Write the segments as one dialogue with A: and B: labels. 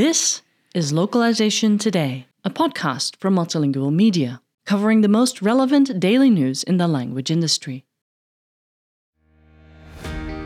A: This is Localization Today, a podcast from Multilingual Media, covering the most relevant daily news in the language industry.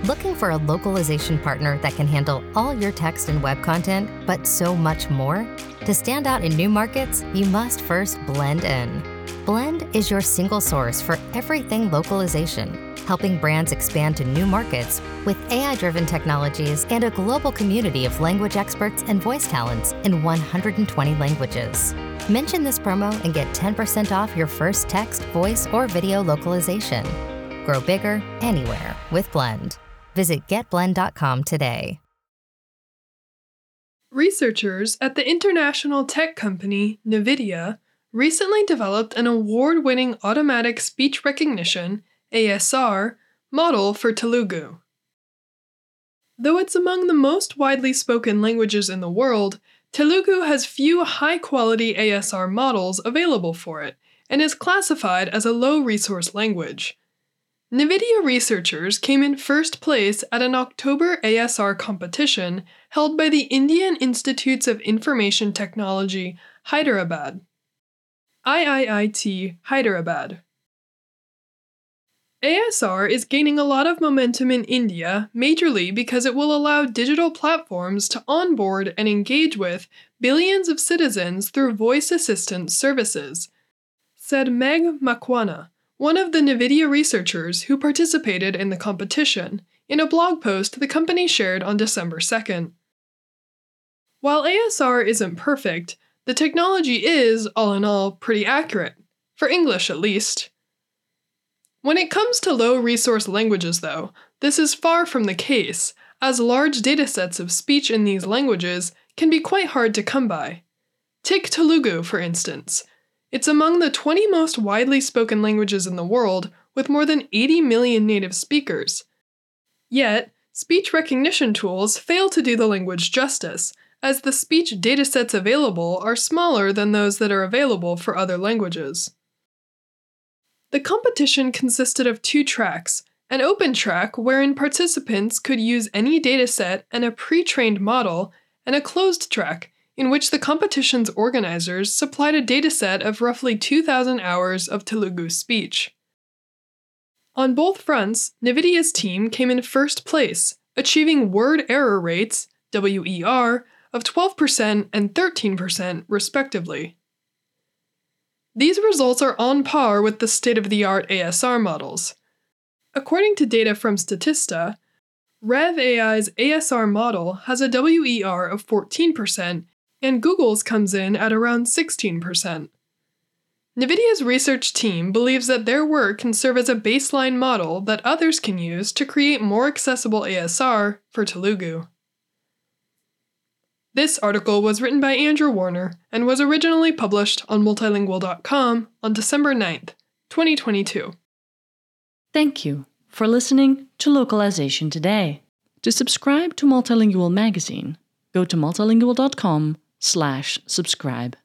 B: Looking for a localization partner that can handle all your text and web content, but so much more? To stand out in new markets, you must first blend in. Blend is your single source for everything localization, helping brands expand to new markets with AI driven technologies and a global community of language experts and voice talents in 120 languages. Mention this promo and get 10% off your first text, voice, or video localization. Grow bigger anywhere with Blend. Visit getblend.com today.
C: Researchers at the international tech company NVIDIA recently developed an award winning automatic speech recognition ASR model for Telugu. Though it's among the most widely spoken languages in the world, Telugu has few high quality ASR models available for it and is classified as a low resource language. NVIDIA researchers came in first place at an October ASR competition held by the Indian Institutes of Information Technology, Hyderabad. IIIT Hyderabad. ASR is gaining a lot of momentum in India, majorly because it will allow digital platforms to onboard and engage with billions of citizens through voice assistant services, said Megh Makwana one of the NVIDIA researchers who participated in the competition, in a blog post the company shared on December 2nd. While ASR isn't perfect, the technology is, all in all, pretty accurate, for English at least. When it comes to low resource languages, though, this is far from the case, as large datasets of speech in these languages can be quite hard to come by. Take Telugu, for instance, it's among the 20 most widely spoken languages in the world, with more than 80 million native speakers. Yet, speech recognition tools fail to do the language justice, as the speech datasets available are smaller than those that are available for other languages. The competition consisted of two tracks an open track wherein participants could use any dataset and a pre trained model, and a closed track in which the competition's organizers supplied a dataset of roughly 2,000 hours of Telugu speech. On both fronts, NVIDIA's team came in first place, achieving word error rates, WER, of 12% and 13%, respectively. These results are on par with the state of the art ASR models. According to data from Statista, Rev AI's ASR model has a WER of 14% and Google's comes in at around 16%. NVIDIA's research team believes that their work can serve as a baseline model that others can use to create more accessible ASR for Telugu. This article was written by Andrew Warner and was originally published on multilingual.com on December 9th, 2022.
A: Thank you for listening to Localization Today. To subscribe to Multilingual magazine, go to multilingual.com slash subscribe.